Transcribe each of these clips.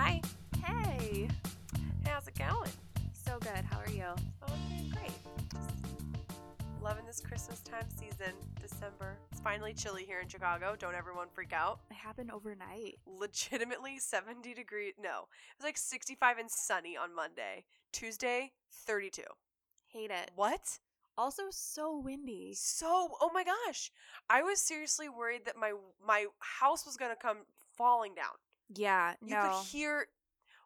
Hi. Hey. Hey, how's it going? So good. How are you? Oh, I'm doing great. Just loving this Christmas time season, December. It's finally chilly here in Chicago. Don't everyone freak out. It happened overnight. Legitimately 70 degrees. No, it was like 65 and sunny on Monday. Tuesday, 32. Hate it. What? Also, so windy. So, oh my gosh. I was seriously worried that my my house was going to come falling down. Yeah. You no. could hear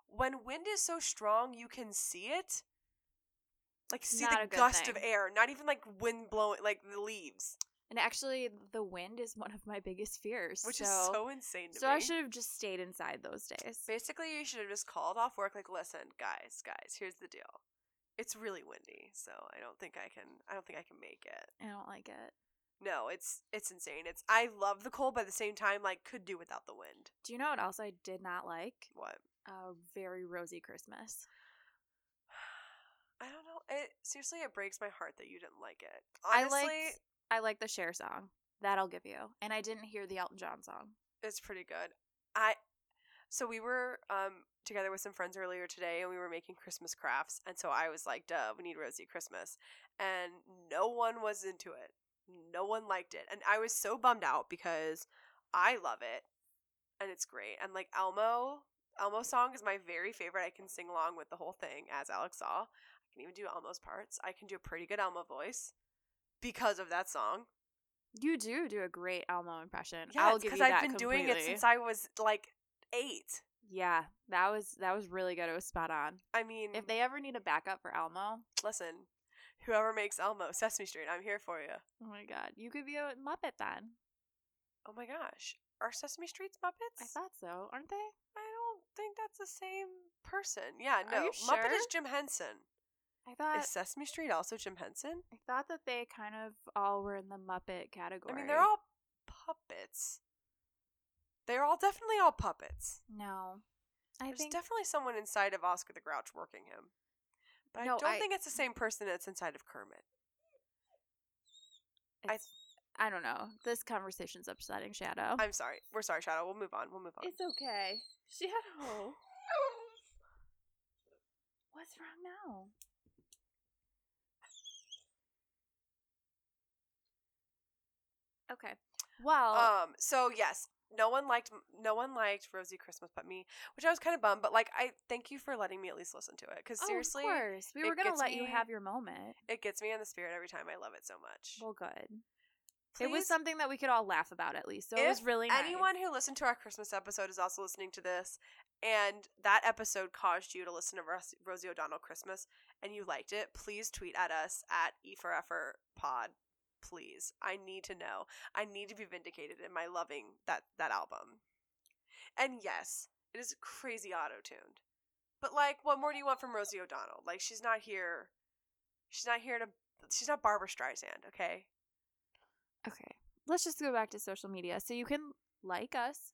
when wind is so strong, you can see it. Like see Not the gust of air, not even like wind blowing like the leaves, and actually, the wind is one of my biggest fears. which so, is so insane to So me. I should have just stayed inside those days. Basically, you should have just called off work. Like, listen, guys, guys, here's the deal. It's really windy, so I don't think I can. I don't think I can make it. I don't like it. No, it's it's insane. It's I love the cold, but at the same time, like, could do without the wind. Do you know what else I did not like? What? A very rosy Christmas. I don't know. It seriously, it breaks my heart that you didn't like it. I Honestly, liked. I like the Cher song. That I'll give you. And I didn't hear the Elton John song. It's pretty good. I so we were um together with some friends earlier today and we were making Christmas crafts and so I was like, duh, we need Rosie Christmas. And no one was into it. No one liked it. And I was so bummed out because I love it and it's great. And like Elmo Elmo song is my very favorite. I can sing along with the whole thing as Alex saw. I can even do Elmo's parts. I can do a pretty good Elmo voice because of that song. You do do a great Elmo impression. Yeah, I'll give because I've been doing it since I was like eight. Yeah, that was that was really good. It was spot on. I mean, If they ever need a backup for Elmo, listen, whoever makes Elmo, Sesame Street, I'm here for you. oh my god, you could be a Muppet then. Oh my gosh. Are Sesame Street's Muppets? I thought so, aren't they? I don't think that's the same person. Yeah, no. you Muppet is Jim Henson. I thought is Sesame Street also Jim Henson? I thought that they kind of all were in the Muppet category. I mean, they're all puppets. They're all definitely all puppets. no. I There's think definitely someone inside of Oscar the Grouch working him. But No, I don't I- think it's the same person that's inside of Kermit. I- I don't know. This conversation's upsetting, Shadow. I'm sorry. We're sorry, Shadow. We'll move on. We'll move on. It's okay. Shadow. What's wrong now? Okay. Well, Um. So yes, no one liked no one liked Rosie Christmas but me, which I was kind of bummed. But like, I thank you for letting me at least listen to it because oh, seriously, of course. We were gonna let you have your moment. it gets me in the spirit every time. I love it so much. Well, good. It was something that we could all laugh about at least. So it was really nice. Anyone who listened to our Christmas episode is also listening to this, and that episode caused you to listen to Ros- Rosie O'Donnell Christmas, and you liked it. Please tweet at us at E for Effort Pod. Please, I need to know. I need to be vindicated in my loving that that album. And yes, it is crazy auto tuned, but like, what more do you want from Rosie O'Donnell? Like, she's not here. She's not here to. She's not Barbra Streisand. Okay. Okay. Let's just go back to social media. So you can like us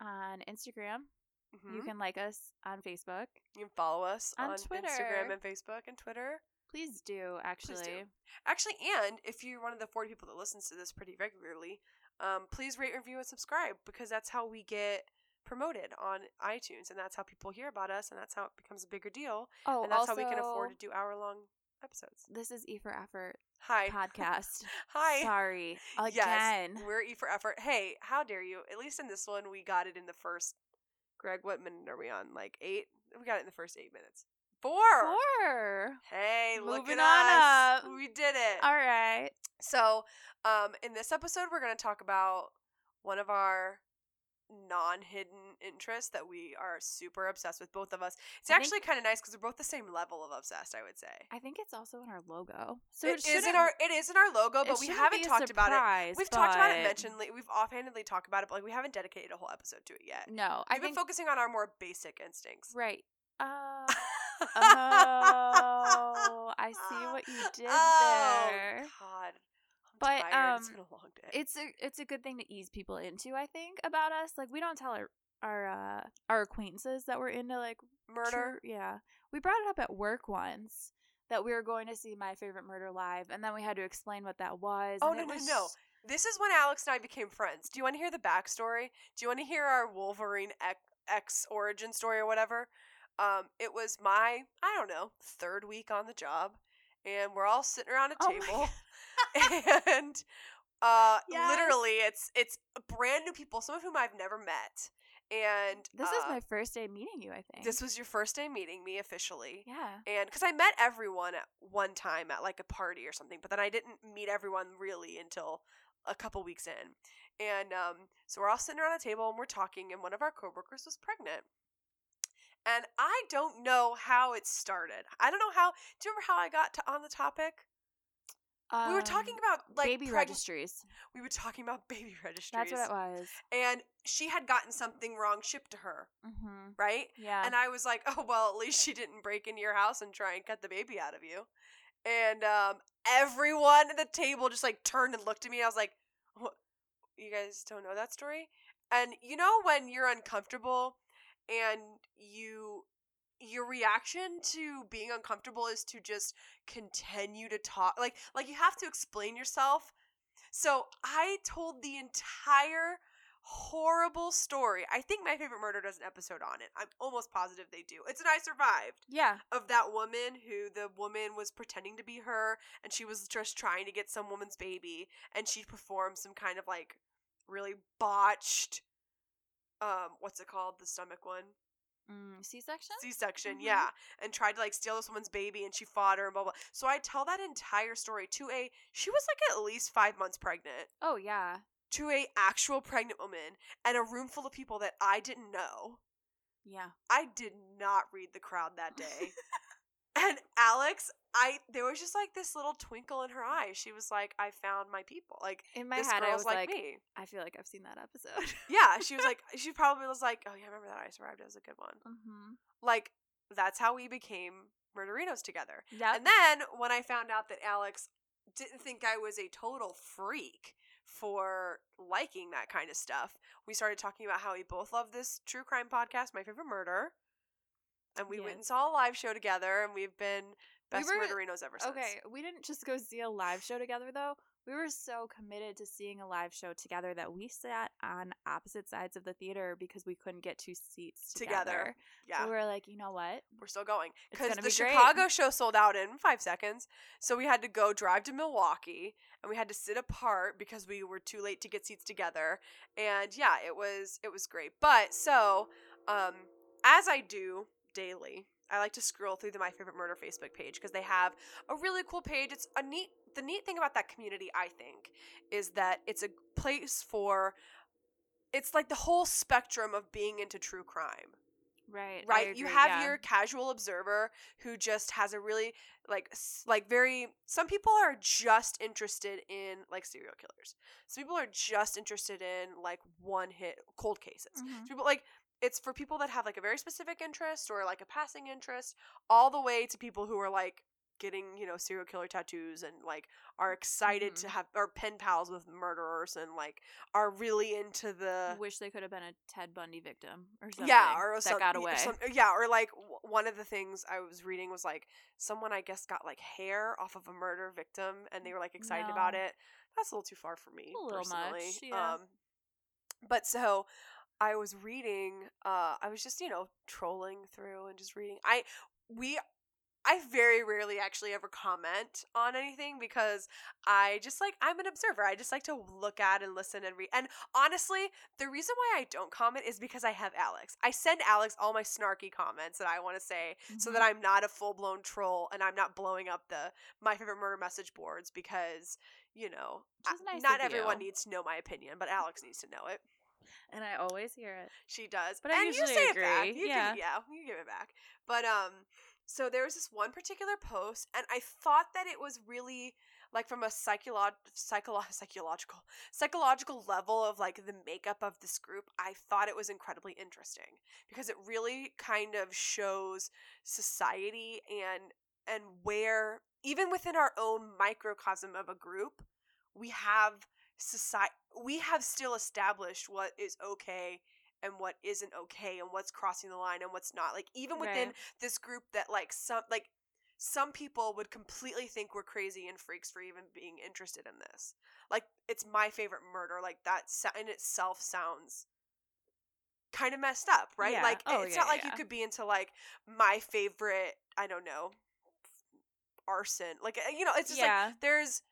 on Instagram. You Mhm. can like us on Facebook. You can follow us On on, Twitter. Instagram and Facebook and Twitter. Please do, actually. do. Actually, and if you're one of the 40 people that listens to this pretty regularly, um, please rate, review, and subscribe because that's how we get promoted on iTunes, and that's how people hear about us, and that's how it becomes a bigger deal, Oh, and that's also, how we can afford to do hour long episodes. This is E for Effort Hi. podcast. Hi. Sorry. Again. Yes, we're E for effort. Hey, how dare you? At least in this one, we got it in the first. Greg, what minute are we on? Like eight? We got it in the first eight minutes. Four. Four. Hey, look Moving at us. up. We did it. All right. So, um, in this episode, we're going to talk about one of our non-hidden interests that we are super obsessed with, both of us. It's I actually kind of nice because we're both the same level of obsessed. I would say. I think it's also in our logo. So it it is in our it is in our logo, but we haven't talked about it. We've talked about it, mentioned, we've offhandedly talked about it, but like we haven't dedicated a whole episode to it yet. No, I We've think been focusing on our more basic instincts. right. Uh, oh, I see what you did Oh, there. God. I'm But, tired. it's um, been a long day. It's a it's a good thing to ease people into. I think about us. Like we don't tell our our uh, our acquaintances that we're into like murder. true- yeah, we brought it up at work once that we were going to see my favorite murder live, and then we had to explain what that was. Oh, no, it no, was no. This is when Alex and I became friends. Do you want to hear the backstory? Do you want to hear our Wolverine ec- X origin story or whatever. Um, it was my I don't know third week on the job, and we're all sitting around a Oh table, and uh, Yes. literally it's it's brand new people, some of whom I've never met, and This is uh, my first day meeting you, I think. this was your first day meeting me officially. yeah. And because I met everyone at one time at like a party or something, but then I didn't meet everyone really until a couple weeks in. And um, so we're all sitting around a table and we're talking, and one of our coworkers was pregnant. And I don't know how it started. I don't know how. Do you remember how I got to on the topic? we were talking Um, about like baby preg- registries. We were talking about baby registries. That's what it was. And she had gotten something wrong shipped to her, Mm-hmm. right? Yeah. And I was like, oh, well, at least she didn't break into your house and try and cut the baby out of you. And um, everyone at the table just like turned and looked at me. I was like, what? You guys don't know that story? And you know when you're uncomfortable and you your reaction to being uncomfortable is to just continue to talk like like you have to explain yourself. So i told the entire horrible story. I think my favorite murder does an episode on it. I'm almost positive they do. It's an i survived yeah. of that woman who the woman was pretending to be her and she was just trying to get some woman's baby and she performed some kind of like really botched um what's it called the stomach one Mm, C-section. c-section Mhm. yeah and tried to like steal this woman's baby and she fought her and blah blah so i tell that entire story to a she was like at least five months pregnant oh yeah. to a actual pregnant woman and a room full of people that i didn't know Yeah. I did not read the crowd that day. and Alex, I there was just like this little twinkle in her eye. She was like, "I found my people." Like In my this head, I was like, like, me. I feel like I've seen that episode. Yeah, she was like, she probably was like, "Oh yeah, I remember that I survived. It was a good one." mm-hmm. Like that's how we became murderinos together. Yep. And then when I found out that Alex didn't think I was a total freak for liking that kind of stuff, we started talking about how we both love this true crime podcast, My Favorite Murder. And we went and saw a live show together, and we've been best were- murderinos ever since. Okay, we didn't just go see a live show together though. We were so committed to seeing a live show together that we sat on opposite sides of the theater because we couldn't get two seats Together. together. Yeah, So we were like, you know what? we're still going because the be great. Chicago show sold out in five seconds. So we had to go drive to Milwaukee, and we had to sit apart because we were too late to get seats together. And yeah, it was it was great. But so, um, as I do daily, I like to scroll through the My Favorite Murder Facebook page because they have a really cool page. It's a neat. The neat thing about that community, I think, is that it's a place for. It's like the whole spectrum of being into true crime Right. Right you have yeah. your casual observer who just has a really like like very some people are just interested in like serial killers some people are just interested in like one hit cold cases Mhm. Some people like it's for people that have like a very specific interest or like a passing interest all the way to people who are like getting you know serial killer tattoos and like are excited to Mhm. have or pen pals with murderers and like are really into the Wish they could have been a Ted Bundy victim or something. yeah, or that some, got away. some- yeah, or like w- one of the things I was reading was like someone I guess got like hair off of a murder victim, and they were like excited about it. That's a little too far for me A little personally. much, yeah. Um, but so I was reading. Uh, I was just you know trolling through and just reading. I we. I very rarely actually ever comment on anything because I just like I'm an observer. I just like to look at and listen and read. And honestly, the reason why I don't comment is because I have Alex. I send Alex all my snarky comments that I want to say so Mhm. that I'm not a full blown troll and I'm not blowing up the my favorite murder message boards because you know I- nice not everyone you. needs to know my opinion, but Alex needs to know it. And I always hear it. She does, But I and usually you say it back. agree, You yeah. give, yeah, you give it back. But um, so there was this one particular post, and I thought that it was really like from a psycholo- psycholo- psychological psychological level of like the makeup of this group. I thought it was incredibly interesting because it really kind of shows society and and where even within our own microcosm of a group, we have society we have still established what is okay and what isn't okay and what's crossing the line and what's not like even within Right. this group that like some like some people would completely think we're crazy and freaks for even being interested in this like it's my favorite murder like that in itself sounds kind of messed up, right? Yeah. Like Oh, it's yeah, not like yeah. you could be into like my favorite, I don't know, arson. Like uh, you know, it's just yeah. like there's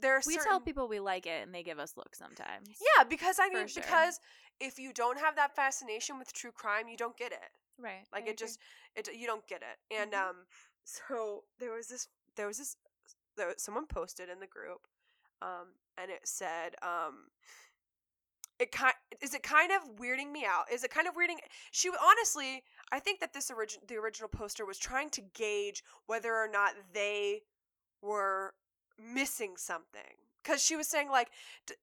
there are we certain tell people we like it and they give us looks sometimes. Yeah, because I mean sure. because if you don't have that fascination with true crime, you don't get it. Right. Like I it agree. just it you don't get it. And Mhm. um so there was this there was this there was, someone posted in the group um and it said um it kind is it kind of weirding me out? Is it kind of weirding she honestly I think that this origin the original poster was trying to gauge whether or not they were missing something cuz she was saying like d-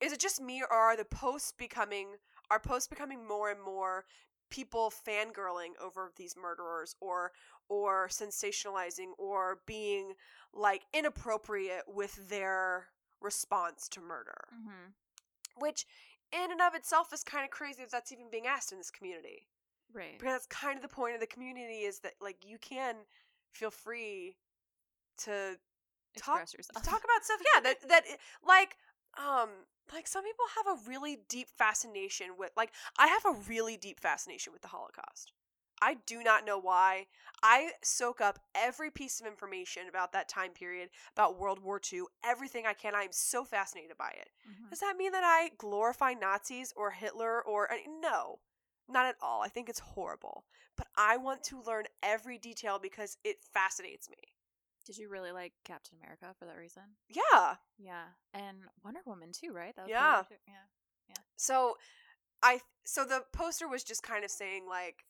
is it just me or are the posts becoming are posts becoming more and more people fangirling over these murderers or or sensationalizing or being like inappropriate with their response to murder Mhm. which in and of itself is kind of crazy if that's even being asked in this community Right. because that's kind of the point of the community is that like you can feel free to talk yourself. talk about stuff yeah that that like um like some people have a really deep fascination with like i have a really deep fascination with the holocaust. I do not know why. I soak up every piece of information about that time period about world war ii everything i can. I'm so fascinated by it. Mhm. does that mean that i glorify nazis or hitler or no not at all. I think it's horrible. But i want to learn every detail because it fascinates me Did you really like Captain America for that reason? yeah Yeah. And Wonder Woman too, right? That was Yeah. too. Yeah. So I so the poster was just kind of saying like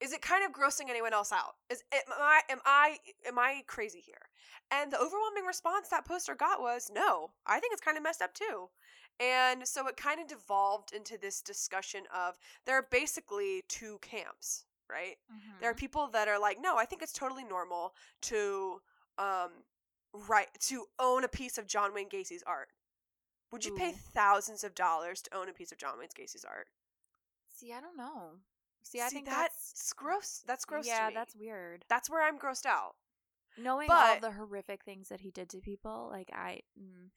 is it kind of grossing anyone else out? Is am I am I am I crazy here? And the overwhelming response that poster got was no. I think it's kind of messed up too. And so it kind of devolved into this discussion of there are basically two camps, right? There are Mhm. people that are like, no, I think it's totally normal to um right to own a piece of John Wayne Gacy's art. Would you pay thousands of dollars to own a piece of John Wayne Gacy's art? See, I don't know. See, I think that's that's gross. That's gross Yeah, that's weird. that's where I'm grossed out. Knowing all But- of the horrific things that he did to people, like I, mm.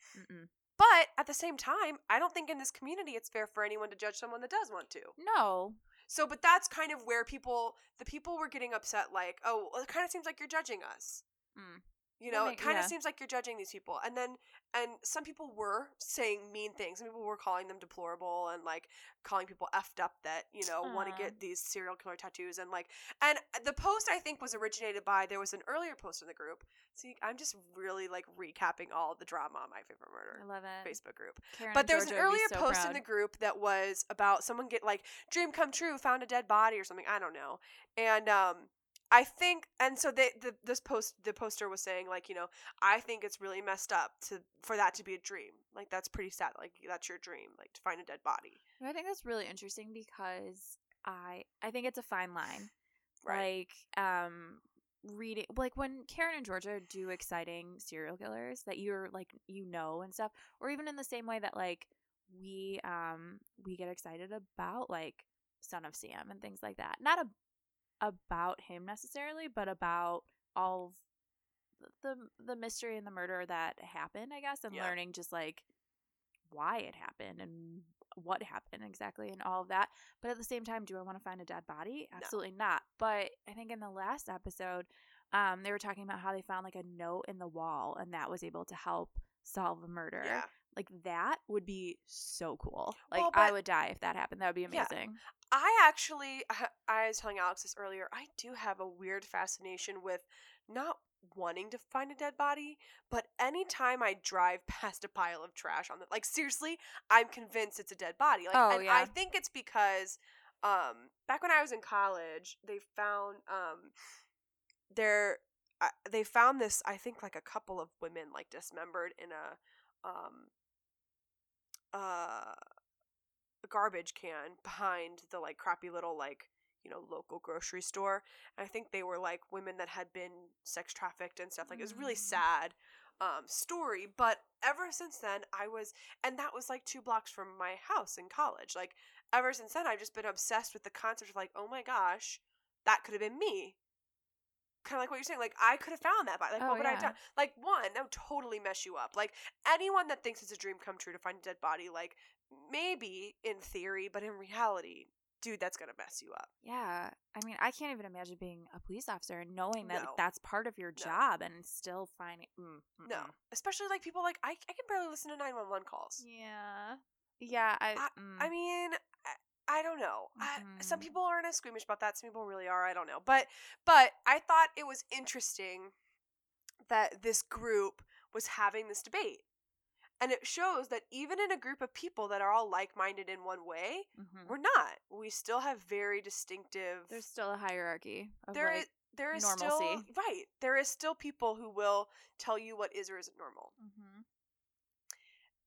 But at the same time, I don't think in this community it's fair for anyone to judge someone that does want to. no, So, but that's kind of where people, the people were getting upset, like, oh, well, it kind of seems like you're judging us. Mm. You know, it kind of yeah. seems like you're judging these people. And then, and some people were saying mean things. Some people were calling them deplorable and like calling people effed up that, you know, want to get these serial killer tattoos. And like, and the post I think was originated by, there was an earlier post in the group. See, I'm just really like recapping all the drama on my favorite murder. I love it. Facebook group. Karen But there was an earlier so post in the group that was about someone get like dream come true, found a dead body or something. I don't know. And um I think and so they the this post the poster was saying like, you know, I think it's really messed up to for that to be a dream. Like that's pretty sad. Like that's your dream, like to find a dead body. I think that's really interesting because I I think it's a fine line. Right. Like um reading like when Karen and Georgia do exciting serial killers that you're like you know and stuff or even in the same way that like we um we get excited about like Son of Sam and things like that. Not a, about him necessarily, but about all the the mystery and the murder that happened, I guess, and Yeah. learning just like why it happened and what happened exactly and all of that. But at the same time, do I want to find a dead body? No. Absolutely not. But I think in the last episode, um, they were talking about how they found like a note in the wall and that was able to help solve a murder. Yeah. Like that would be so cool. Like Well, I would die if that happened. That would be Yeah. amazing. I actually, I- was telling Alex this earlier. I do have a weird fascination with not wanting to find a dead body, but anytime I drive past a pile of trash on the, like seriously, I'm convinced it's a dead body. Like, Oh, and yeah. I think it's because, um, back when I was in college, they found, um, there, uh, they found this. I think like a couple of women like dismembered in a, um, uh a garbage can behind the like crappy little like you know local grocery store and i think they were like women that had been sex trafficked and stuff like it was a really Mm. sad um story but ever since then i was and that was like two blocks from my house in college like ever since then i've just been obsessed with the concept of like oh my gosh that could have been me kind of like what you're saying like i could have found that body like Oh, what would i have done like one that would totally mess you up like anyone that thinks it's a dream come true to find a dead body like maybe in theory but in reality dude, that's gonna mess you up. Yeah. I mean, I can't even imagine being a police officer and knowing that No. that's part of your No. job and still finding. Mm, No, especially like people like I, I can barely listen to nine one one calls. Yeah. Yeah. I. mm. I mean, I, don't know. I, some Mhm. people aren't as squeamish about that. Some people really are. I don't know. But but I thought it was interesting that this group was having this debate. And it shows that even in a group of people that are all like-minded in one way, Mhm. we're not. We still have very distinctive There's still a hierarchy. Of there like, is there is still right. There is still people who will tell you what is or isn't normal. Mhm.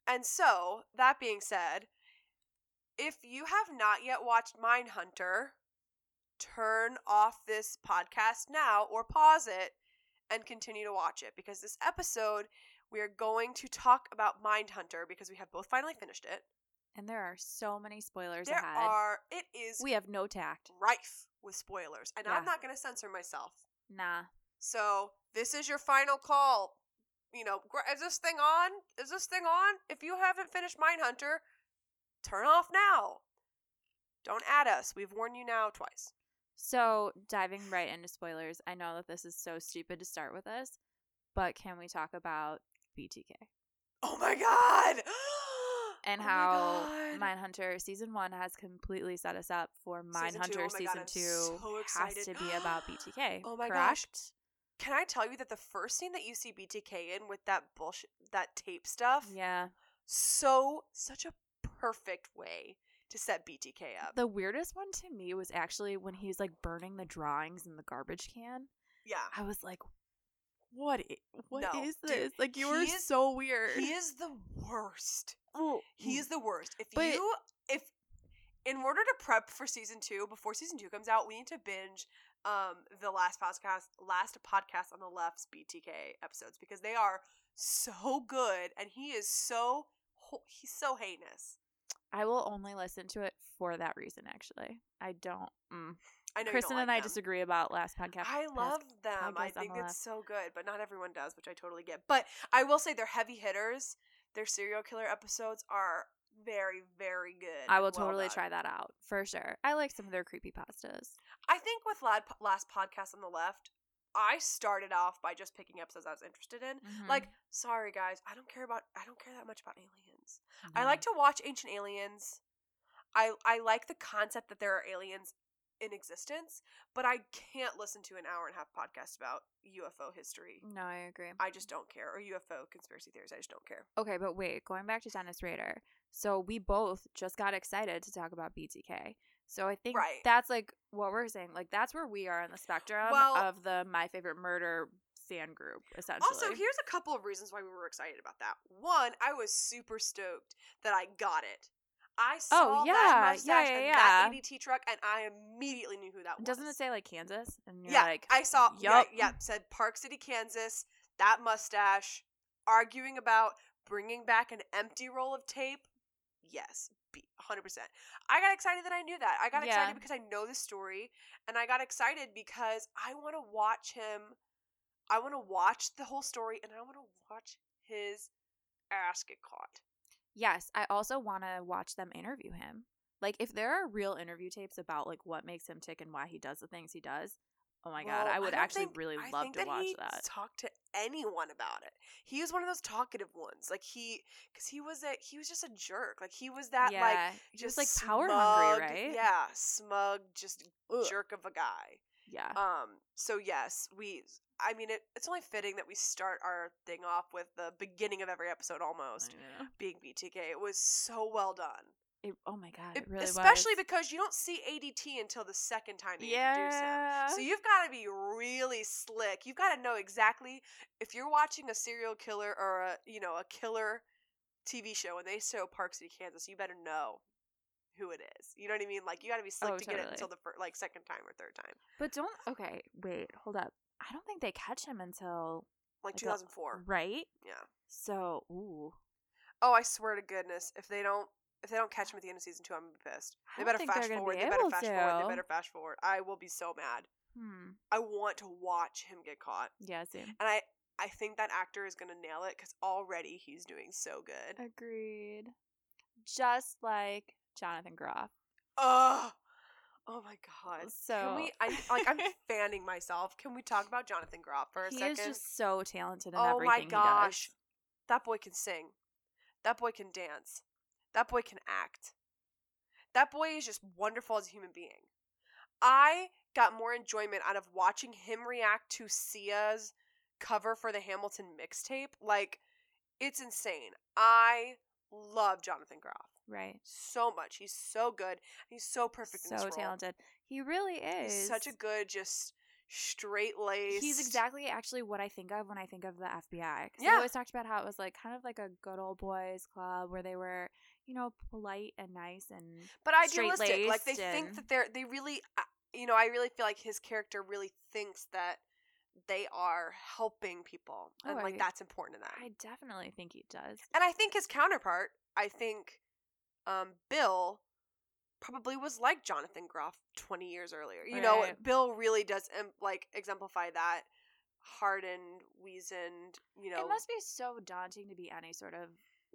And so, that being said, if you have not yet watched Mindhunter, turn off this podcast now or pause it and continue to watch it because this episode we are going to talk about Mindhunter because we have both finally finished it. And there are so many spoilers There ahead. are it is we have no tact. rife with spoilers and Yeah. I'm not going to censor myself. Nah. So, this is your final call. You know, is this thing on? Is this thing on? If you haven't finished Mindhunter, turn off now. Don't add us. We've warned you now twice. So, diving right into spoilers, I know that this is so stupid to start with us, but can we talk about BTK Oh my god! and Oh my how God. Mindhunter season one has completely set us up for Season two, Mindhunter oh God, season I'm two so has to be about BTK. Oh my correct? gosh. Can I tell you that the first scene that you see BTK in with that bullshit, that tape stuff, Yeah. so such a perfect way to set BTK up. The weirdest one to me was actually when he's like burning the drawings in the garbage can. yeah, I was like, "What? i- What is No, dude, this? like, you are is- so weird." he is the worst. He is the worst. If But- you if in order to prep for season two, before season two comes out, we need to binge um the last podcast last podcast on the left's BTK episodes because they are so good and he is so he's so heinous. I will only listen to it for that reason. Actually, I don't. Mm. I know Kristen and I them. disagree about last podcast. I love them. I think it's so good, but not everyone does, which I totally get. But I will say they're heavy hitters. Their serial killer episodes are very, very good. I will well totally done. try that out for sure. I like some of their creepy pastas. I think with last podcast on the left, I started off by just picking episodes I was interested in. Mm-hmm. Like, sorry guys, I don't care about I don't care that much about aliens. I like mm-hmm. to watch Ancient Aliens. I I like the concept that there are aliens in existence, but I can't listen to an hour and a half podcast about UFO history. No, I agree. I just don't care. Or UFO conspiracy theories. I just don't care. Okay, but wait, going back to Dennis Rader. So we both just got excited to talk about BTK. So I think Right. that's like what we're saying. Like that's where we are on the spectrum Well- of the My Favorite Murder fan group, essentially. Also, here's a couple of reasons why we were excited about that. One, I was super stoked that I got it. I oh, saw Oh, yeah, that yeah, mustache yeah, and that ADT truck, and I immediately knew who that was. Doesn't it say like Kansas? And you're yeah, like, I saw. Yeah, yup. yeah, said Park City, Kansas. That mustache, arguing about bringing back an empty roll of tape. Yes, 100%. I got excited that I knew that. I got Yeah. excited because I know the story, and I got excited because I want to watch him. I want to watch the whole story, and I want to watch his ass get caught. Yes, I also want to watch them interview him. Like, if there are real interview tapes about like what makes him tick and why he does the things he does, oh my god, I would don't actually think- really I love to watch he that. Talk to anyone about it. He was one of those talkative ones, like he, because he was a he was just a jerk. Like he was that like yeah, was just like power smug, hungry, right? Yeah, smug, just Ugh. jerk of a guy. yeah. Um. So yes, we. I mean, it, it's only fitting that we start our thing off with the beginning of every episode almost being BTK. It was so well done, It, oh my god, It- it, really especially was. because you don't see ADT until the second time they introduce him. So you've got to be really slick. You've got to know exactly if you're watching a serial killer or a you know a killer TV show and they show Park City, Kansas. You better know who it is. You know what I mean? Like you got to be slick Oh, to get it until the fir- like second time or third time, but don't. Okay, wait, hold up. I don't think they catch him until like Like a- 2004. right. Yeah. So, ooh, Oh, I swear to goodness, if they don't. If they don't catch him at the end of season two, I'm pissed. They better fast forward. be They better fast forward. They better fast forward. I will be so mad. hmm. I want to watch him get caught, Yeah, same. and I I think that actor is gonna nail it because already he's doing so good. Agreed. Just like Jonathan Groff. Ugh. Oh my god. So Can we? I like. I'm fanning myself. Can we talk about Jonathan Groff for a he second? is just so talented in oh everything my he gosh, does. that boy can sing. That boy can dance. That boy can act. That boy is just wonderful as a human being. I got more enjoyment out of watching him react to Sia's cover for the Hamilton mixtape. Like, it's insane. I love Jonathan Groff Right. so much. He's so good. He's so perfect So talented. He really is. He's such a good, just straight laced. He's exactly actually what I think of when I think of the FBI. Yeah. They always talked about how it was like kind of like a good old boys club where they were, you know, polite and nice and but idealistic. Like they straight-laced think that they're they really, you know, I really feel like his character really thinks that they are helping people, oh, and Oh, like I- that's important to them. I definitely think he does. and I think his counterpart, I think, um, Bill. Probably was like Jonathan Groff twenty years earlier. You know, Bill really does um, like exemplify that hardened, weazened. You know, It must be so daunting to be any sort of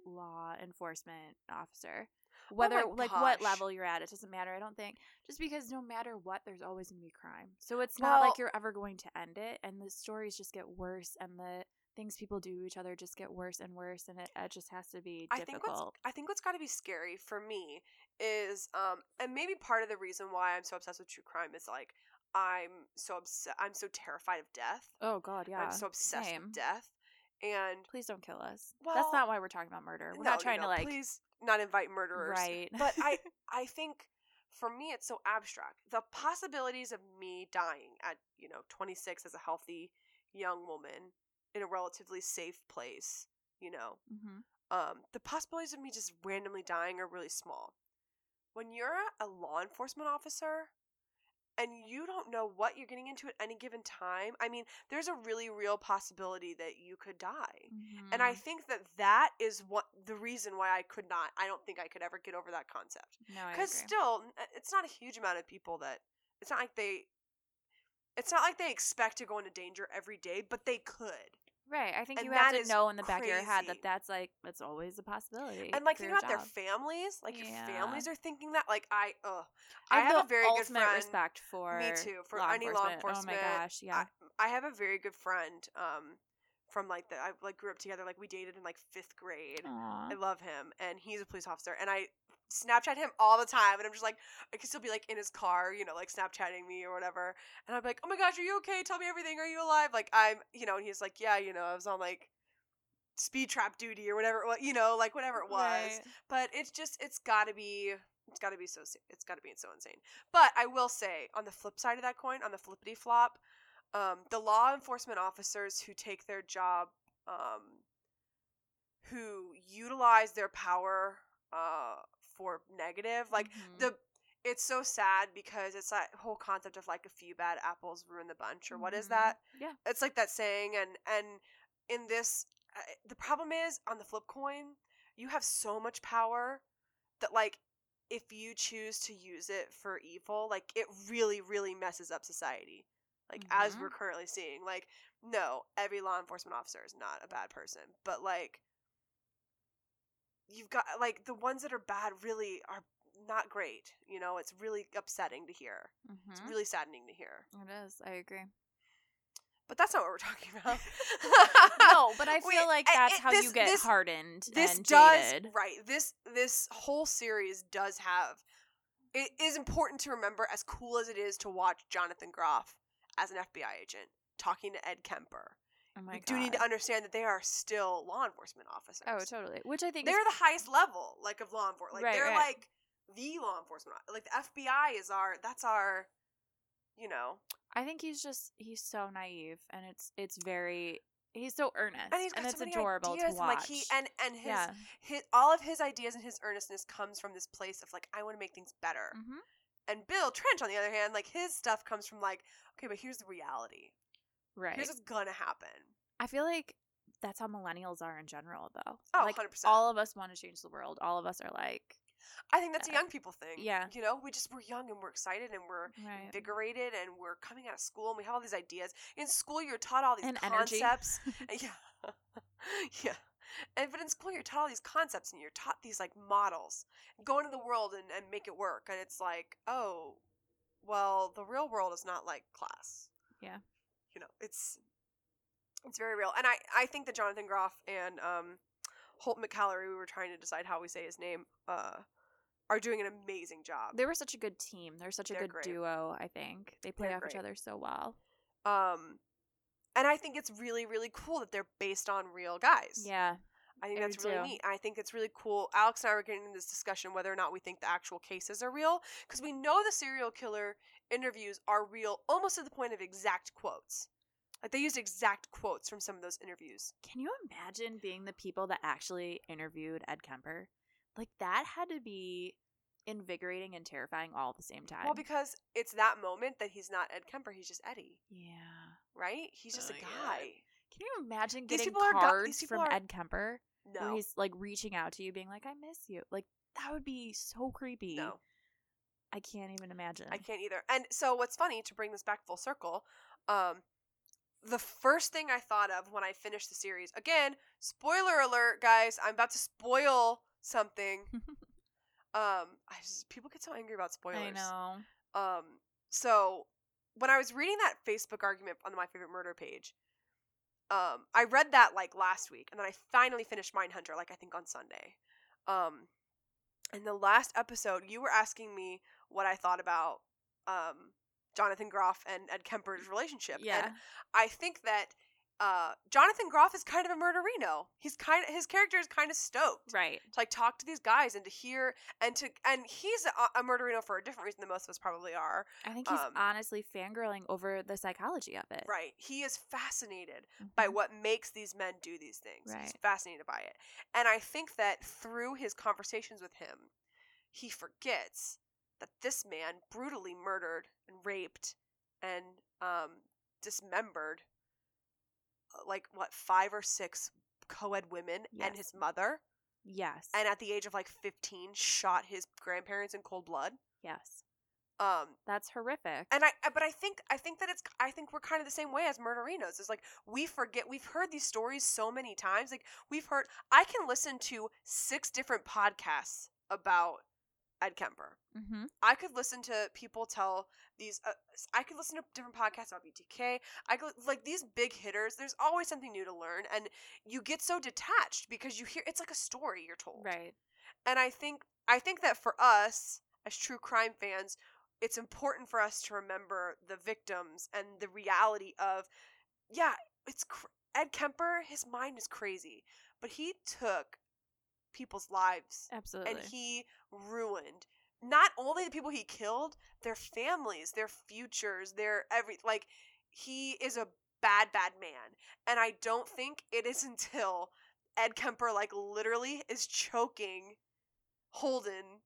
law enforcement officer. Whether Oh like what level you're at, it doesn't matter. I don't think just because no matter what, there's always gonna be crime. So it's not Well- like you're ever going to end it, and the stories just get worse, and the things people do to each other just get worse and worse, and it, it just has to be I think what's difficult. I think what's got to be scary for me is um and maybe part of the reason why I'm so obsessed with true crime is like I'm so obsessed I'm so terrified of death. oh God, yeah. I'm so obsessed same. with death. And Please don't kill us. Well, That's not why we're talking about murder. We're no, not trying no, to like please not invite murderers. right. But I I think for me it's so abstract. The possibilities of me dying at, you know, 26 as a healthy young woman in a relatively safe place, you know, hmm um, the possibilities of me just randomly dying are really small. When you're a law enforcement officer and you don't know what you're getting into at any given time, I mean, there's a really real possibility that you could die. And I Mm-hmm. think that that is what the reason why I could not. I don't think I could ever get over that concept no, because still, it's not a huge amount of people that. It's not like they. It's not like they expect to go into danger every day, but they could. Right. I think And you have to know in the back of your head that that's like that's always a possibility. and like think about their families like your families are thinking that like i ugh I I have, have a very good friend- respect for me too for law any law enforcement. Oh my gosh, yeah. I, I have a very good friend um from like the i like grew up together like we dated in like fifth grade Aw. i love him and he's a police officer and i snapchat him all the time and i'm just like i can still be like in his car you know like snapchatting me or whatever and i'm like oh my gosh are you okay? Tell me everything. Are you alive? Like i'm you know and he's like yeah you know i was on like speed trap duty or whatever you know like whatever it was Right. but it's just it's got to be it's got to be so it's got to be so insane but i will say on the flip side of that coin on the flippity flop um, the law enforcement officers who take their job um, who utilize their power uh, for negative like Mhm. the it's so sad because it's that whole concept of like a few bad apples ruin the bunch or what is Mhm. that Yeah. it's like that saying and and in this uh, the problem is on the flip coin you have so much power that like if you choose to use it for evil like it really really messes up society like as Mhm. we're currently seeing like no every law enforcement officer is not a bad person but like you've got like the ones that are bad really are not great you know it's really upsetting to hear it's Mhm. really saddening to hear It is. I agree. but that's not what we're talking about no, but I feel We- like that's it- how this- you get this- hardened this and does jaded. right this this whole series does have it is important to remember as cool as it is to watch jonathan groff as an fbi agent talking to ed kemper Oh my you god. do need to understand that they are still law enforcement officers Oh, totally. Which I think they're is the highest level like of law enforcement like Right, they're right. like the law enforcement like the fbi is our that's our you know I think he's just he's so naive and it's it's very he's so earnest and he's got it's so many adorable ideas to and watch. like he and and his yeah. his all of his ideas and his earnestness comes from this place of like I want to make things better. hmm And Bill Tench, on the other hand, like his stuff comes from like, okay, but here's the reality. Right. Here's what's gonna happen. I feel like that's how millennials are in general though. Oh, like 100%. all of us want to change the world. All of us are like I think that's a Uh, young people thing. yeah. You know, we just we're young and we're excited and we're right. invigorated and we're coming out of school and we have all these ideas. In school, you're taught all these And concepts. yeah, yeah. And but in school, you're taught all these concepts and you're taught these like models. Go into the world and, and make it work. And it's like, oh, well, the real world is not like class. Yeah. You know, it's it's very real. And I I think that Jonathan Groff and um Holt McCallery, we were trying to decide how we say his name, uh are doing an amazing job. They were such a good team. They're such a They're good great. duo. I think they play They're off each other so well. Um and I think it's really, really cool that they're based on real guys. Yeah, I think I that's really too. neat. I think it's really cool. Alex and I were getting into this discussion whether or not we think the actual cases are real because we know the serial killer interviews are real almost to the point of exact quotes. Like they used exact quotes from some of those interviews. Can you imagine being the people that actually interviewed Ed Kemper? Like that had to be invigorating and terrifying all at the same time. Well, because it's that moment that he's not Ed Kemper, he's just Eddie, yeah. right? He's just Oh a guy. Can you imagine These getting people are go- cards these people from are- Ed Kemper where No, he's like reaching out to you, being like, "I miss you." Like that would be so creepy. no, I can't even imagine. I can't either. And so, what's funny to bring this back full circle, um, the first thing I thought of when I finished the series, again, spoiler alert, guys, I'm about to spoil something. um, I just, people get so angry about spoilers. I know. Um, so when I was reading that Facebook argument on the My Favorite Murder page, um, I read that like last week, and then I finally finished Mindhunter, like I think on Sunday. Um, in the last episode, you were asking me what I thought about um Jonathan Groff and Ed Kemper's relationship. Yeah. And I think that uh Jonathan Groff is kind of a murderino. He's kind of his character is kind of stoked Right. to like talk to these guys and to hear and to and he's a, a murderino for a different reason than most of us probably are. I think he's Um, honestly fangirling over the psychology of it. Right. He is fascinated by Mhm. what makes these men do these things. He's fascinated by it. And I think that through his conversations with him, he forgets that this man brutally murdered and raped and um, dismembered like what five or six co-ed women and his mother Yes. and at the age of like 15 shot his grandparents in cold blood yes. um That's horrific. and I, I- but I think I think that it's I think we're kind of the same way as murderinos. It's like we forget we've heard these stories so many times. Like we've heard I can listen to six different podcasts about Ed Kemper. mm-hmm. I could listen to people tell these. Uh, I could listen to different podcasts about BTK. I could like these big hitters. There's always something new to learn, and you get so detached because you hear it's like a story you're told Right. and i think i think that for us as true crime fans it's important for us to remember the victims and the reality of yeah it's cr- ed kemper his mind is crazy but he took people's lives Absolutely. and he ruined not only the people he killed their families their futures their every like he is a bad bad man and i don't think it is until ed kemper like literally is choking holden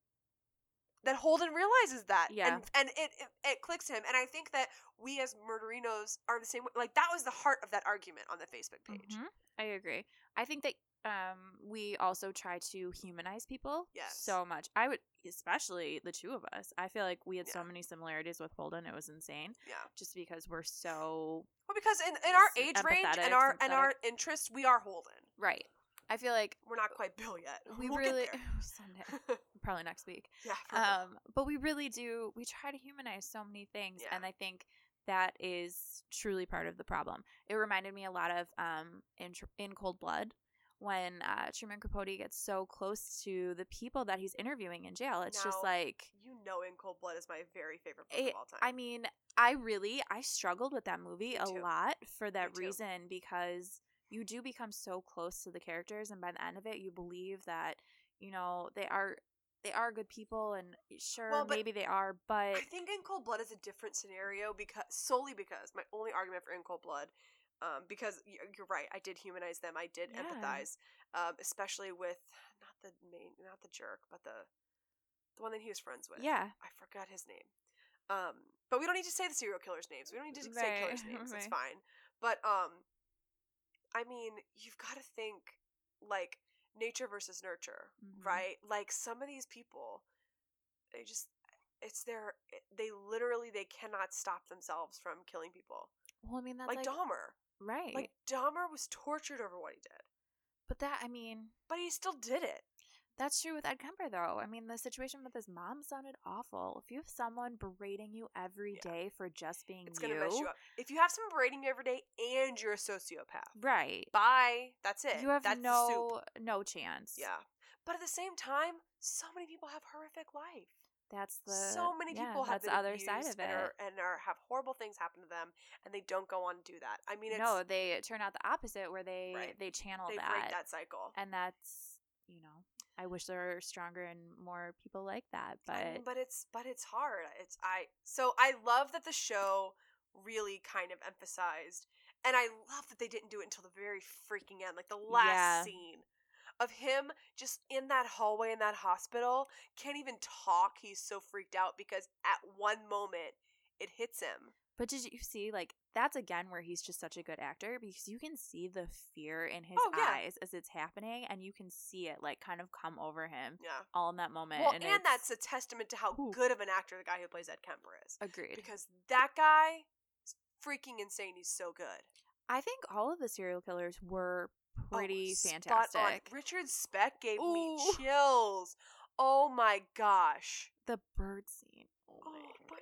that holden realizes that Yeah. and, and it, it it clicks him and i think that we as murderinos are the same way like that was the heart of that argument on the facebook page Mhm. I agree. I think that um we also try to humanize people Yes. so much. I would especially the two of us. I feel like we had so many similarities with Holden. It was insane yeah just because we're so well because in, in our age range and our and sympathetic. our interests we are holden right. I feel like we're not quite bill yet we We'll really there. probably next week. yeah. Um, but we really do. We try to humanize so many things, Yeah. and I think that is truly part of the problem. It reminded me a lot of um in in Cold Blood when uh, Truman Capote gets so close to the people that he's interviewing in jail. It's just like you know in cold blood is my very favorite book it, of all time I mean, I really I struggled with that movie a lot for that reason because you do become so close to the characters and by the end of it you believe that, you know, they are they are good people and sure Well, maybe they are, but I think in cold blood is a different scenario because solely because my only argument for in cold blood um, because you're right I did humanize them I did Yeah. empathize um, especially with not the main not the jerk but the the one that he was friends with yeah. I forgot his name. Um, but we don't need to say the serial killers' names. We don't need to say killers' names. It's fine. But um, I mean, you've got to think like nature versus nurture, Mhm. right? Like some of these people, they just it's their they literally they cannot stop themselves from killing people. Well, I mean that's like, like, Dahmer. Right. Like Dahmer was tortured over what he did, but that I mean, but he still did it. That's true with Ed Kemper, though. I mean, the situation with his mom sounded awful. If you have someone berating you every Yeah. day for just being It's you, gonna mess you up. If you have someone berating you every day and you're a sociopath, right? bye. That's it. You have That's no no chance. Yeah. But at the same time, so many people have horrific life. That's the so many yeah, people have that's the other side of it. and are, and are have horrible things happen to them, and they don't go on to do that. I mean, it's no, they turn out the opposite, where they Right. they channel they that, break that cycle. and that's you know, I wish there were stronger and more people like that, but I mean, but it's but it's hard. It's I so I love that the show really kind of emphasized, and I love that they didn't do it until the very freaking end, like the last Yeah. scene of him just in that hallway in that hospital, can't even talk. He's so freaked out because at one moment it hits him. But did you see like that's again where he's just such a good actor because you can see the fear in his Oh, yeah. eyes as it's happening and you can see it like kind of come over him Yeah. all in that moment. Well, and and, that's a testament to how Ooh. good of an actor the guy who plays Ed Kemper is. agreed. Because that guy is freaking insane. He's so good. I think all of the serial killers were Oh, pretty spot on. fantastic. Richard Speck gave me chills. Oh my gosh. The bird scene. Oh Oh my my god.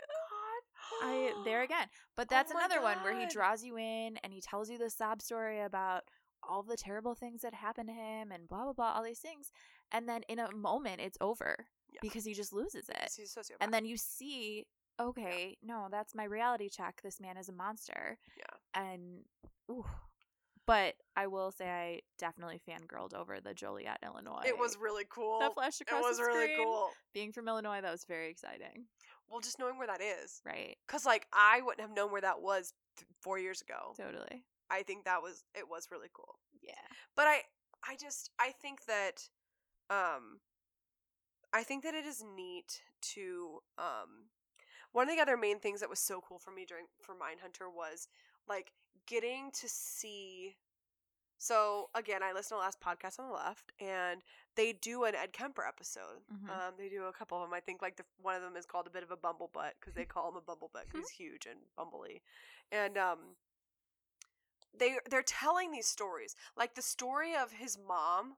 god. I there again. But Oh that's my another one where he draws you in and he tells you the sob story about all the terrible things that happened to him and blah blah blah all these things and then in a moment it's over Yeah. because he just loses it. He's a sociopath. And then you see okay, no, that's my reality check. This man is a monster. Yeah. And ooh. But I will say I definitely fangirled over the Joliet, Illinois. it was really cool. that flashed across. it was really cool. Being from Illinois, that was very exciting. Well, just knowing where that is. Right. Because, like, I wouldn't have known where that was th- four years ago. Totally. I think that was, it was really cool. Yeah. but i i just i think that um i think that it is neat to um one of the other main things that was so cool for me during for mindhunter was like getting to see so again i listened to the last podcast on the left and they do an ed kemper episode. Mhm. um they do a couple of them i think like the one of them is called a bit of a bumblebutt because they call him a bumblebutt 'cause he's huge and bumbly. And um they they're telling these stories like the story of his mom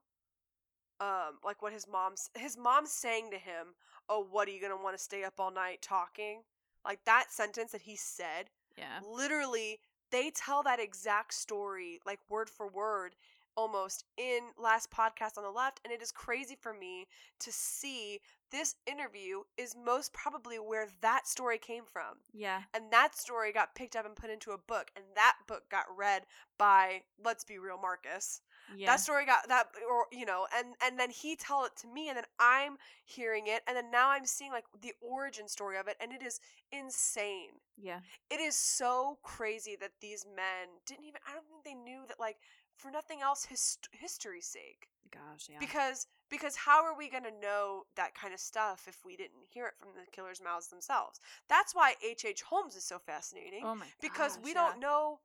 um like what his mom's his mom's saying to him oh what are you gonna want to stay up all night talking? Like that sentence that he said Yeah. literally they tell that exact story like word for word almost in last podcast on the left and it is crazy for me to see this interview is most probably where that story came from Yeah. and that story got picked up and put into a book and that book got read by let's be real marcus Yeah. that story got that or you know and and then he tell it to me and then i'm hearing it and then now i'm seeing like the origin story of it and it is insane yeah. it is so crazy that these men didn't even i don't think they knew that like for nothing else his history's sake Gosh, yeah. because because how are we going to know that kind of stuff if we didn't hear it from the killer's mouths themselves that's why h.h H. holmes is so fascinating oh my because we yeah. don't know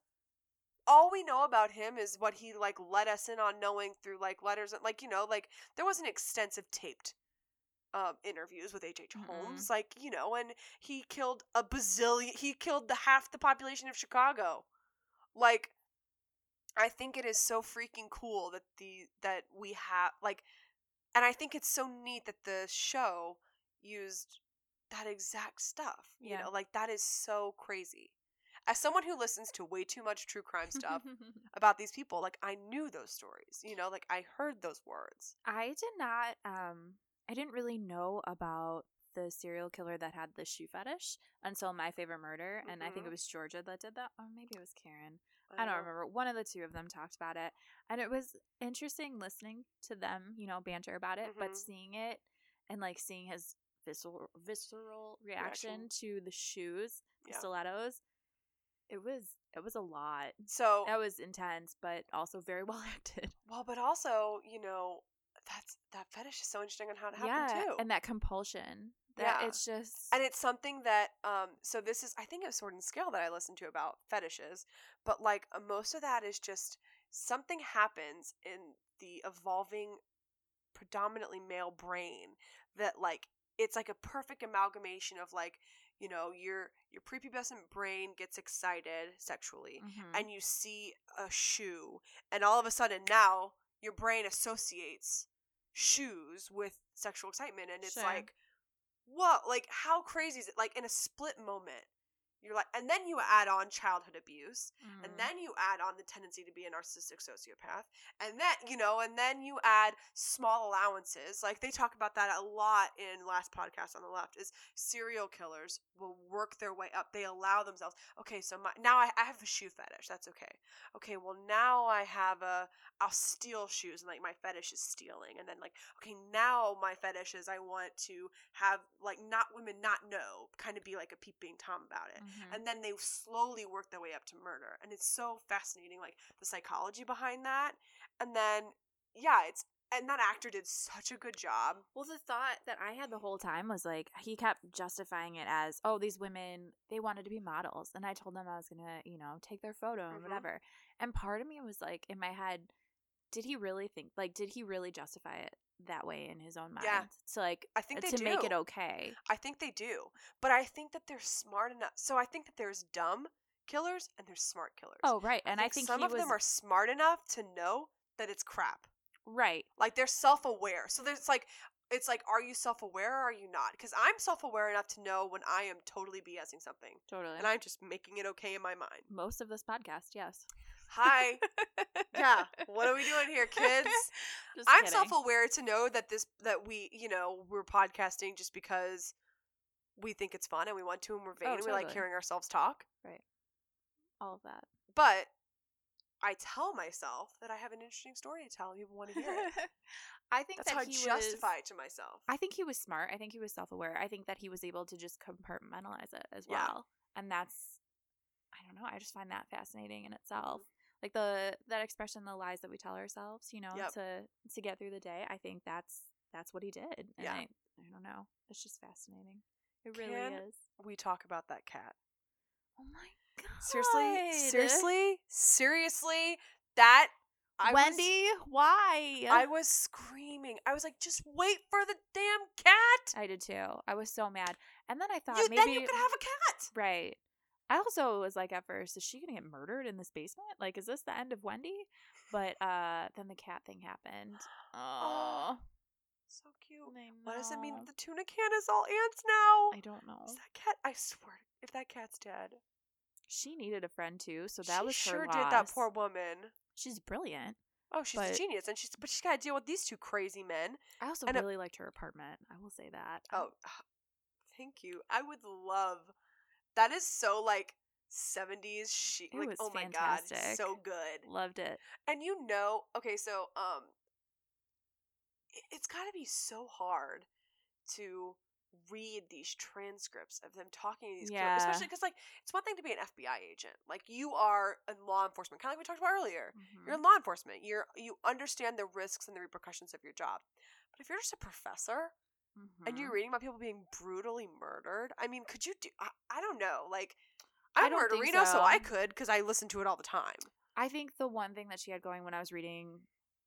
all we know about him is what he like let us in on knowing through like letters and like you know like there wasn't extensive taped um interviews with H.H. Mm-mm. Holmes like you know and he killed a bazillion he killed the half the population of Chicago like I think it is so freaking cool that the that we have like and I think it's so neat that the show used that exact stuff you Yeah. know like that is so crazy as someone who listens to way too much true crime stuff about these people like i knew those stories you know like i heard those words I did not um I didn't really know about the serial killer that had the shoe fetish until my favorite murder and I think it was Georgia that did that or maybe it was Karen. I don't remember. One of the two of them talked about it and it was interesting listening to them, you know, banter about it, Mhm. but seeing it and like seeing his visceral visceral reaction, Reaction. to the shoes, the Yeah. stilettos. It was it was a lot. so That was intense, but also very well acted. well but also you know that's that fetish is so interesting on how it happened yeah, too and that compulsion. That Yeah. it's just and it's something that um so this is i think it was sword and scale that i listened to about fetishes but like uh, most of that is just something happens in the evolving predominantly male brain that like it's like a perfect amalgamation of like you know your your prepubescent brain gets excited sexually Mhm. and you see a shoe and all of a sudden now your brain associates shoes with sexual excitement and it's Sure. like what like how crazy is it like in a split moment you're like and then you add on childhood abuse and Mhm. then you add on the tendency to be a narcissistic sociopath and then you know and then you add small allowances like they talk about that a lot in last podcast on the left is serial killers will work their way up they allow themselves okay so my, now I, I have a shoe fetish that's okay. Okay well now i have a i'll steal shoes and like my fetish is stealing and then like okay now my fetish is i want to have like not women not know kind of be like a peeping tom about it Mhm. and then they slowly work their way up to murder and it's so fascinating like the psychology behind that and then yeah it's and that actor did such a good job Well, the thought that I had the whole time was like he kept justifying it as, "Oh, these women they wanted to be models," and I told them I was gonna, you know, take their photo and Mhm. whatever. And part of me was like, in my head, did he really think like did he really justify it that way in his own mind? Yeah. To like i think uh, they to do make it okay. i think they do but i think that they're smart enough so i think that there's dumb killers and there's smart killers Oh, right. And I think some of was them are smart enough to know that it's crap right. like they're self-aware so there's like it's like are you self-aware or are you not because i'm self-aware enough to know when i am totally bsing something Totally. and i'm just making it okay in my mind Most of this podcast, yes. Hi yeah what are we doing here kids Just i'm kidding. self-aware to know that this that we you know we're podcasting just because we think it's fun and we want to and we're vain Oh, and we like hearing ourselves talk Right. all of that. but i tell myself that i have an interesting story to tell and people want to hear it I think that's that how i was, justify it to myself I think he was smart. I think he was self aware. I think that he was able to just compartmentalize it as Yeah. well. And that's I don't know, I just find that fascinating in itself. Mm-hmm. Like the that expression, the lies that we tell ourselves, you know, Yep. to to get through the day. I think that's that's what he did. And Yeah. I, I don't know. It's just fascinating. It really Can is. we talk about that cat Oh my god. seriously seriously seriously that I was- Wendy, why? I was screaming. I was like, just wait for the damn cat. I did too. I was so mad. And then I thought You, maybe then you could have a cat. Right. I also was like at first, is she gonna get murdered in this basement? Like, is this the end of Wendy? But uh then the cat thing happened. Oh, So cute. What does it mean that the tuna can is all ants now? I don't know. Is that cat? I swear, if that cat's dead, She needed a friend too, so that she was sure her did. That poor woman. She's brilliant. Oh, she's a genius, and she's but she's got to deal with these two crazy men. I also And a- really liked her apartment. I will say that. Oh, thank you. I would love. That is so like seventies chic. It Like, oh my god, so good. loved it. And you know, okay, so um, it, it's got to be so hard to read these transcripts of them talking to these Yeah. especially because like it's one thing to be an FBI agent, like you are in law enforcement, kind of like we talked about earlier. Mhm. You're in law enforcement. You're you understand the risks and the repercussions of your job. But if you're just a professor and you're Mhm. reading about people being brutally murdered, I mean, could you do? I, I don't know. Like, I'm don't murderino, so I could because I listen to it all the time. I think the one thing that she had going when I was reading,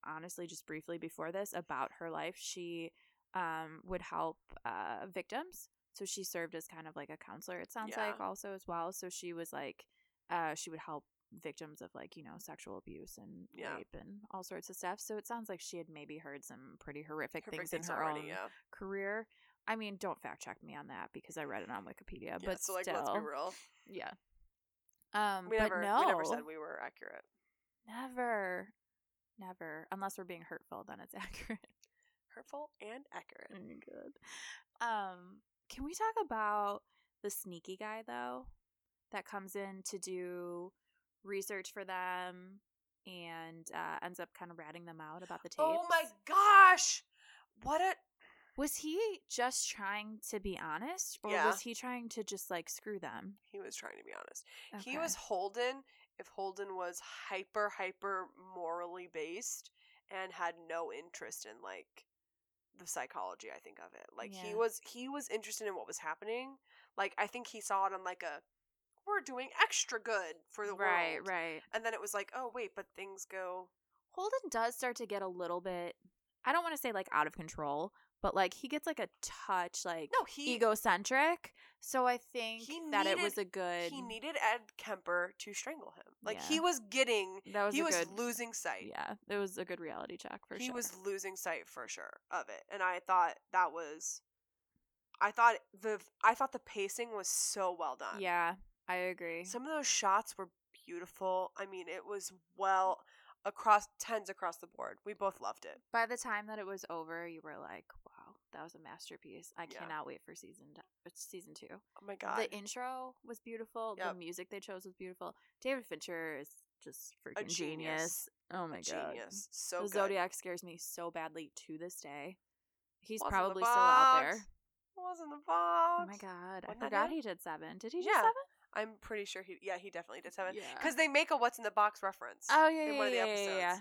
honestly, just briefly before this about her life, she um, would help uh, victims. So she served as kind of like a counselor. It sounds like also as well. So she was like, uh, she would help victims of like you know sexual abuse and Yeah. rape and all sorts of stuff. So it sounds like she had maybe heard some pretty horrific Her things in her already, own yeah. career. I mean, don't fact check me on that because I read it on Wikipedia. Yeah, but so like, still, let's be real. yeah. Um, We but never, no, we never said we were accurate. Never. Never. Unless we're being hurtful, then it's accurate. Hurtful and accurate. Good. Um, can we talk about the sneaky guy though? That comes in to do research for them and uh, ends up kind of ratting them out about the tapes. Oh my gosh! What a Was he just trying to be honest, or Yeah. was he trying to just like screw them? he was trying to be honest. He was Holden if Holden was hyper hyper morally based and had no interest in like the psychology I think of it. Like he was he was interested in what was happening. Like I think he saw it on like a we're doing extra good for the right, world. right. Right. And then it was like, "Oh, wait, but things go Holden does start to get a little bit I don't want to say like out of control, but like he gets like a touch like No, he egocentric. So I think that it was a good. he needed Ed Kemper to strangle him. Like Yeah. he was getting that was he was good. losing sight. yeah, it was a good reality check for he sure. He was losing sight for sure of it. And I thought that was I thought the I thought the pacing was so well done. Yeah, I agree. Some of those shots were beautiful. I mean, it was well across tens across the board. We both loved it. By the time that it was over, you were like, "Wow, that was a masterpiece." I Yeah. cannot wait for season t- uh, season two. Oh my god. The intro was beautiful. Yep. The music they chose was beautiful. David Fincher is just freaking genius. genius. Oh my A god, genius. So the good. Zodiac scares me so badly to this day. He's Wasn't probably still out there. Was in the box. Oh my god, I Wasn't forgot he did seven. Did he do Yeah. seven? I'm pretty sure he yeah, he definitely did seven. Yeah. Because they make a what's in the box reference. Oh yeah, in yeah, one of the yeah, yeah, episodes. yeah.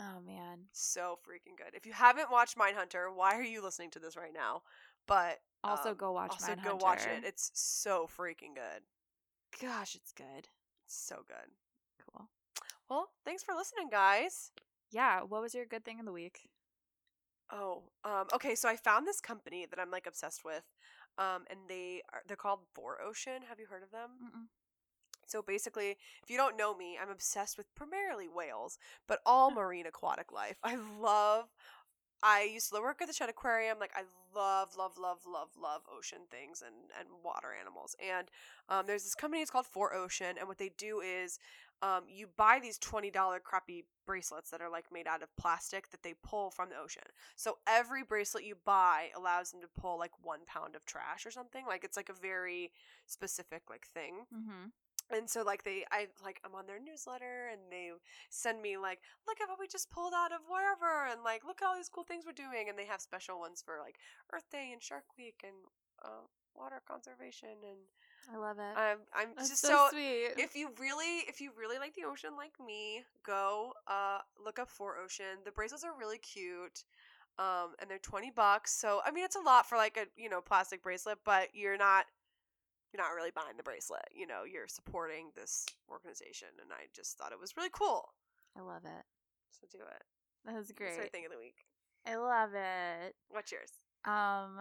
Oh man. So freaking good. If you haven't watched Mindhunter, why are you listening to this right now? But Also, um, go watch also Mindhunter. go watch it. It's so freaking good. Gosh, it's good. It's so good. Cool. Well, thanks for listening, guys. Yeah. What was your good thing of the week? Oh, um, okay. So I found this company that I'm like obsessed with, um, and they are they're called 4ocean. Have you heard of them? Mm-mm. So basically, if you don't know me, I'm obsessed with primarily whales, but all marine aquatic life. I love. I used to work at the Shedd Aquarium. Like I love, love, love, love, love ocean things and and water animals. And um, there's this company. It's called 4ocean, and what they do is, um, you buy these twenty dollar crappy bracelets that are like made out of plastic that they pull from the ocean. So every bracelet you buy allows them to pull like one pound of trash or something. Like it's like a very specific like thing Mm-hmm. and so like they i like i'm on their newsletter and they send me like look at what we just pulled out of wherever and like look at all these cool things we're doing and they have special ones for like earth day and shark week and uh, water conservation and I love it. i'm i'm That's just so, so, sweet. if you really if you really like the ocean like me go uh look up 4ocean the bracelets are really cute um and they're 20 bucks so i mean it's a lot for like a you know plastic bracelet but you're not you're not really buying the bracelet you know you're supporting this organization and i just thought it was really cool I love it. so do it That was That's great. our thing of the week I love it. what's yours Um,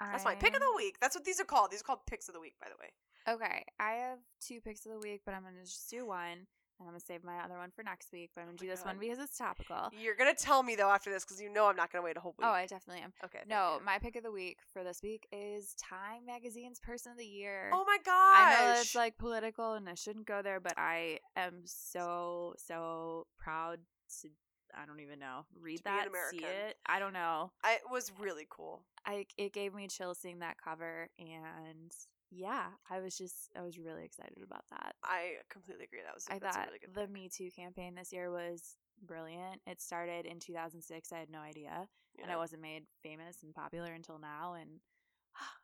that's my pick of the week that's what these are called these are called picks of the week by the way Okay, I have two picks of the week, but I'm gonna just do one, and I'm gonna save my other one for next week. But I'm Oh gonna my do this one because it's topical. you're gonna tell me though after this because you know i'm not gonna wait a whole oh, week Oh, I definitely am. okay No, you. my pick of the week for this week is Time Magazine's Person of the Year. oh my gosh I know it's like political and I shouldn't go there, but I am so so proud to. I don't even know. Read To be an that, see it. I don't know. I, it was really cool I it gave me chills seeing that cover, and yeah, I was just I was really excited about that. I completely agree. That was I thought really good the. Me Too campaign this year was brilliant. It started in 2006. I had no idea, and Yeah. I wasn't made famous and popular until now. And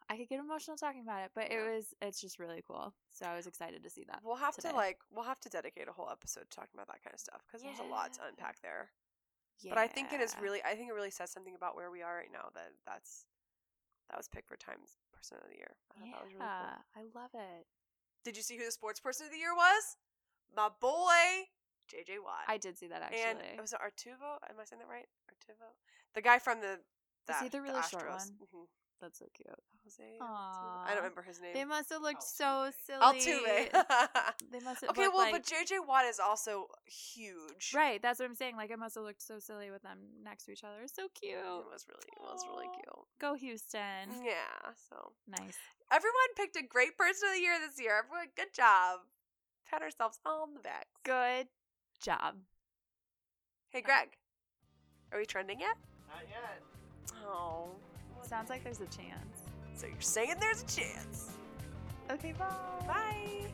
I could get emotional talking about it, but it was it's just really cool. So I was excited to see that. We'll have today. to like we'll have to dedicate a whole episode to talking about that kind of stuff because there's a lot to unpack there. Yeah. But I think it is really I think it really says something about where we are right now that that's that was picked for Times Person of the Year. I thought yeah, that was really cool. I love it. Did you see who the Sports Person of the Year was? My boy JJ Watt. I did see that actually. and it was Artuvo. Am I saying that right? Artuvo. The guy from the. Is he the- the really Astros. short one? Mhm. That's so cute. Jose. Altuve? I don't remember his name. They must have looked so silly. Altuve. They must have okay, well, like, but JJ Watt is also huge. right. That's what I'm saying. Like it must have looked so silly with them next to each other. So cute. It was really, it was really cute. Go Houston. Yeah. So Nice. everyone picked a great person of the year this year. Everyone, good job. Pat ourselves on the back. Good job. Hey, Greg, are we trending yet? Not yet. Oh. Sounds like there's a chance. So you're saying there's a chance. Okay, bye. Bye.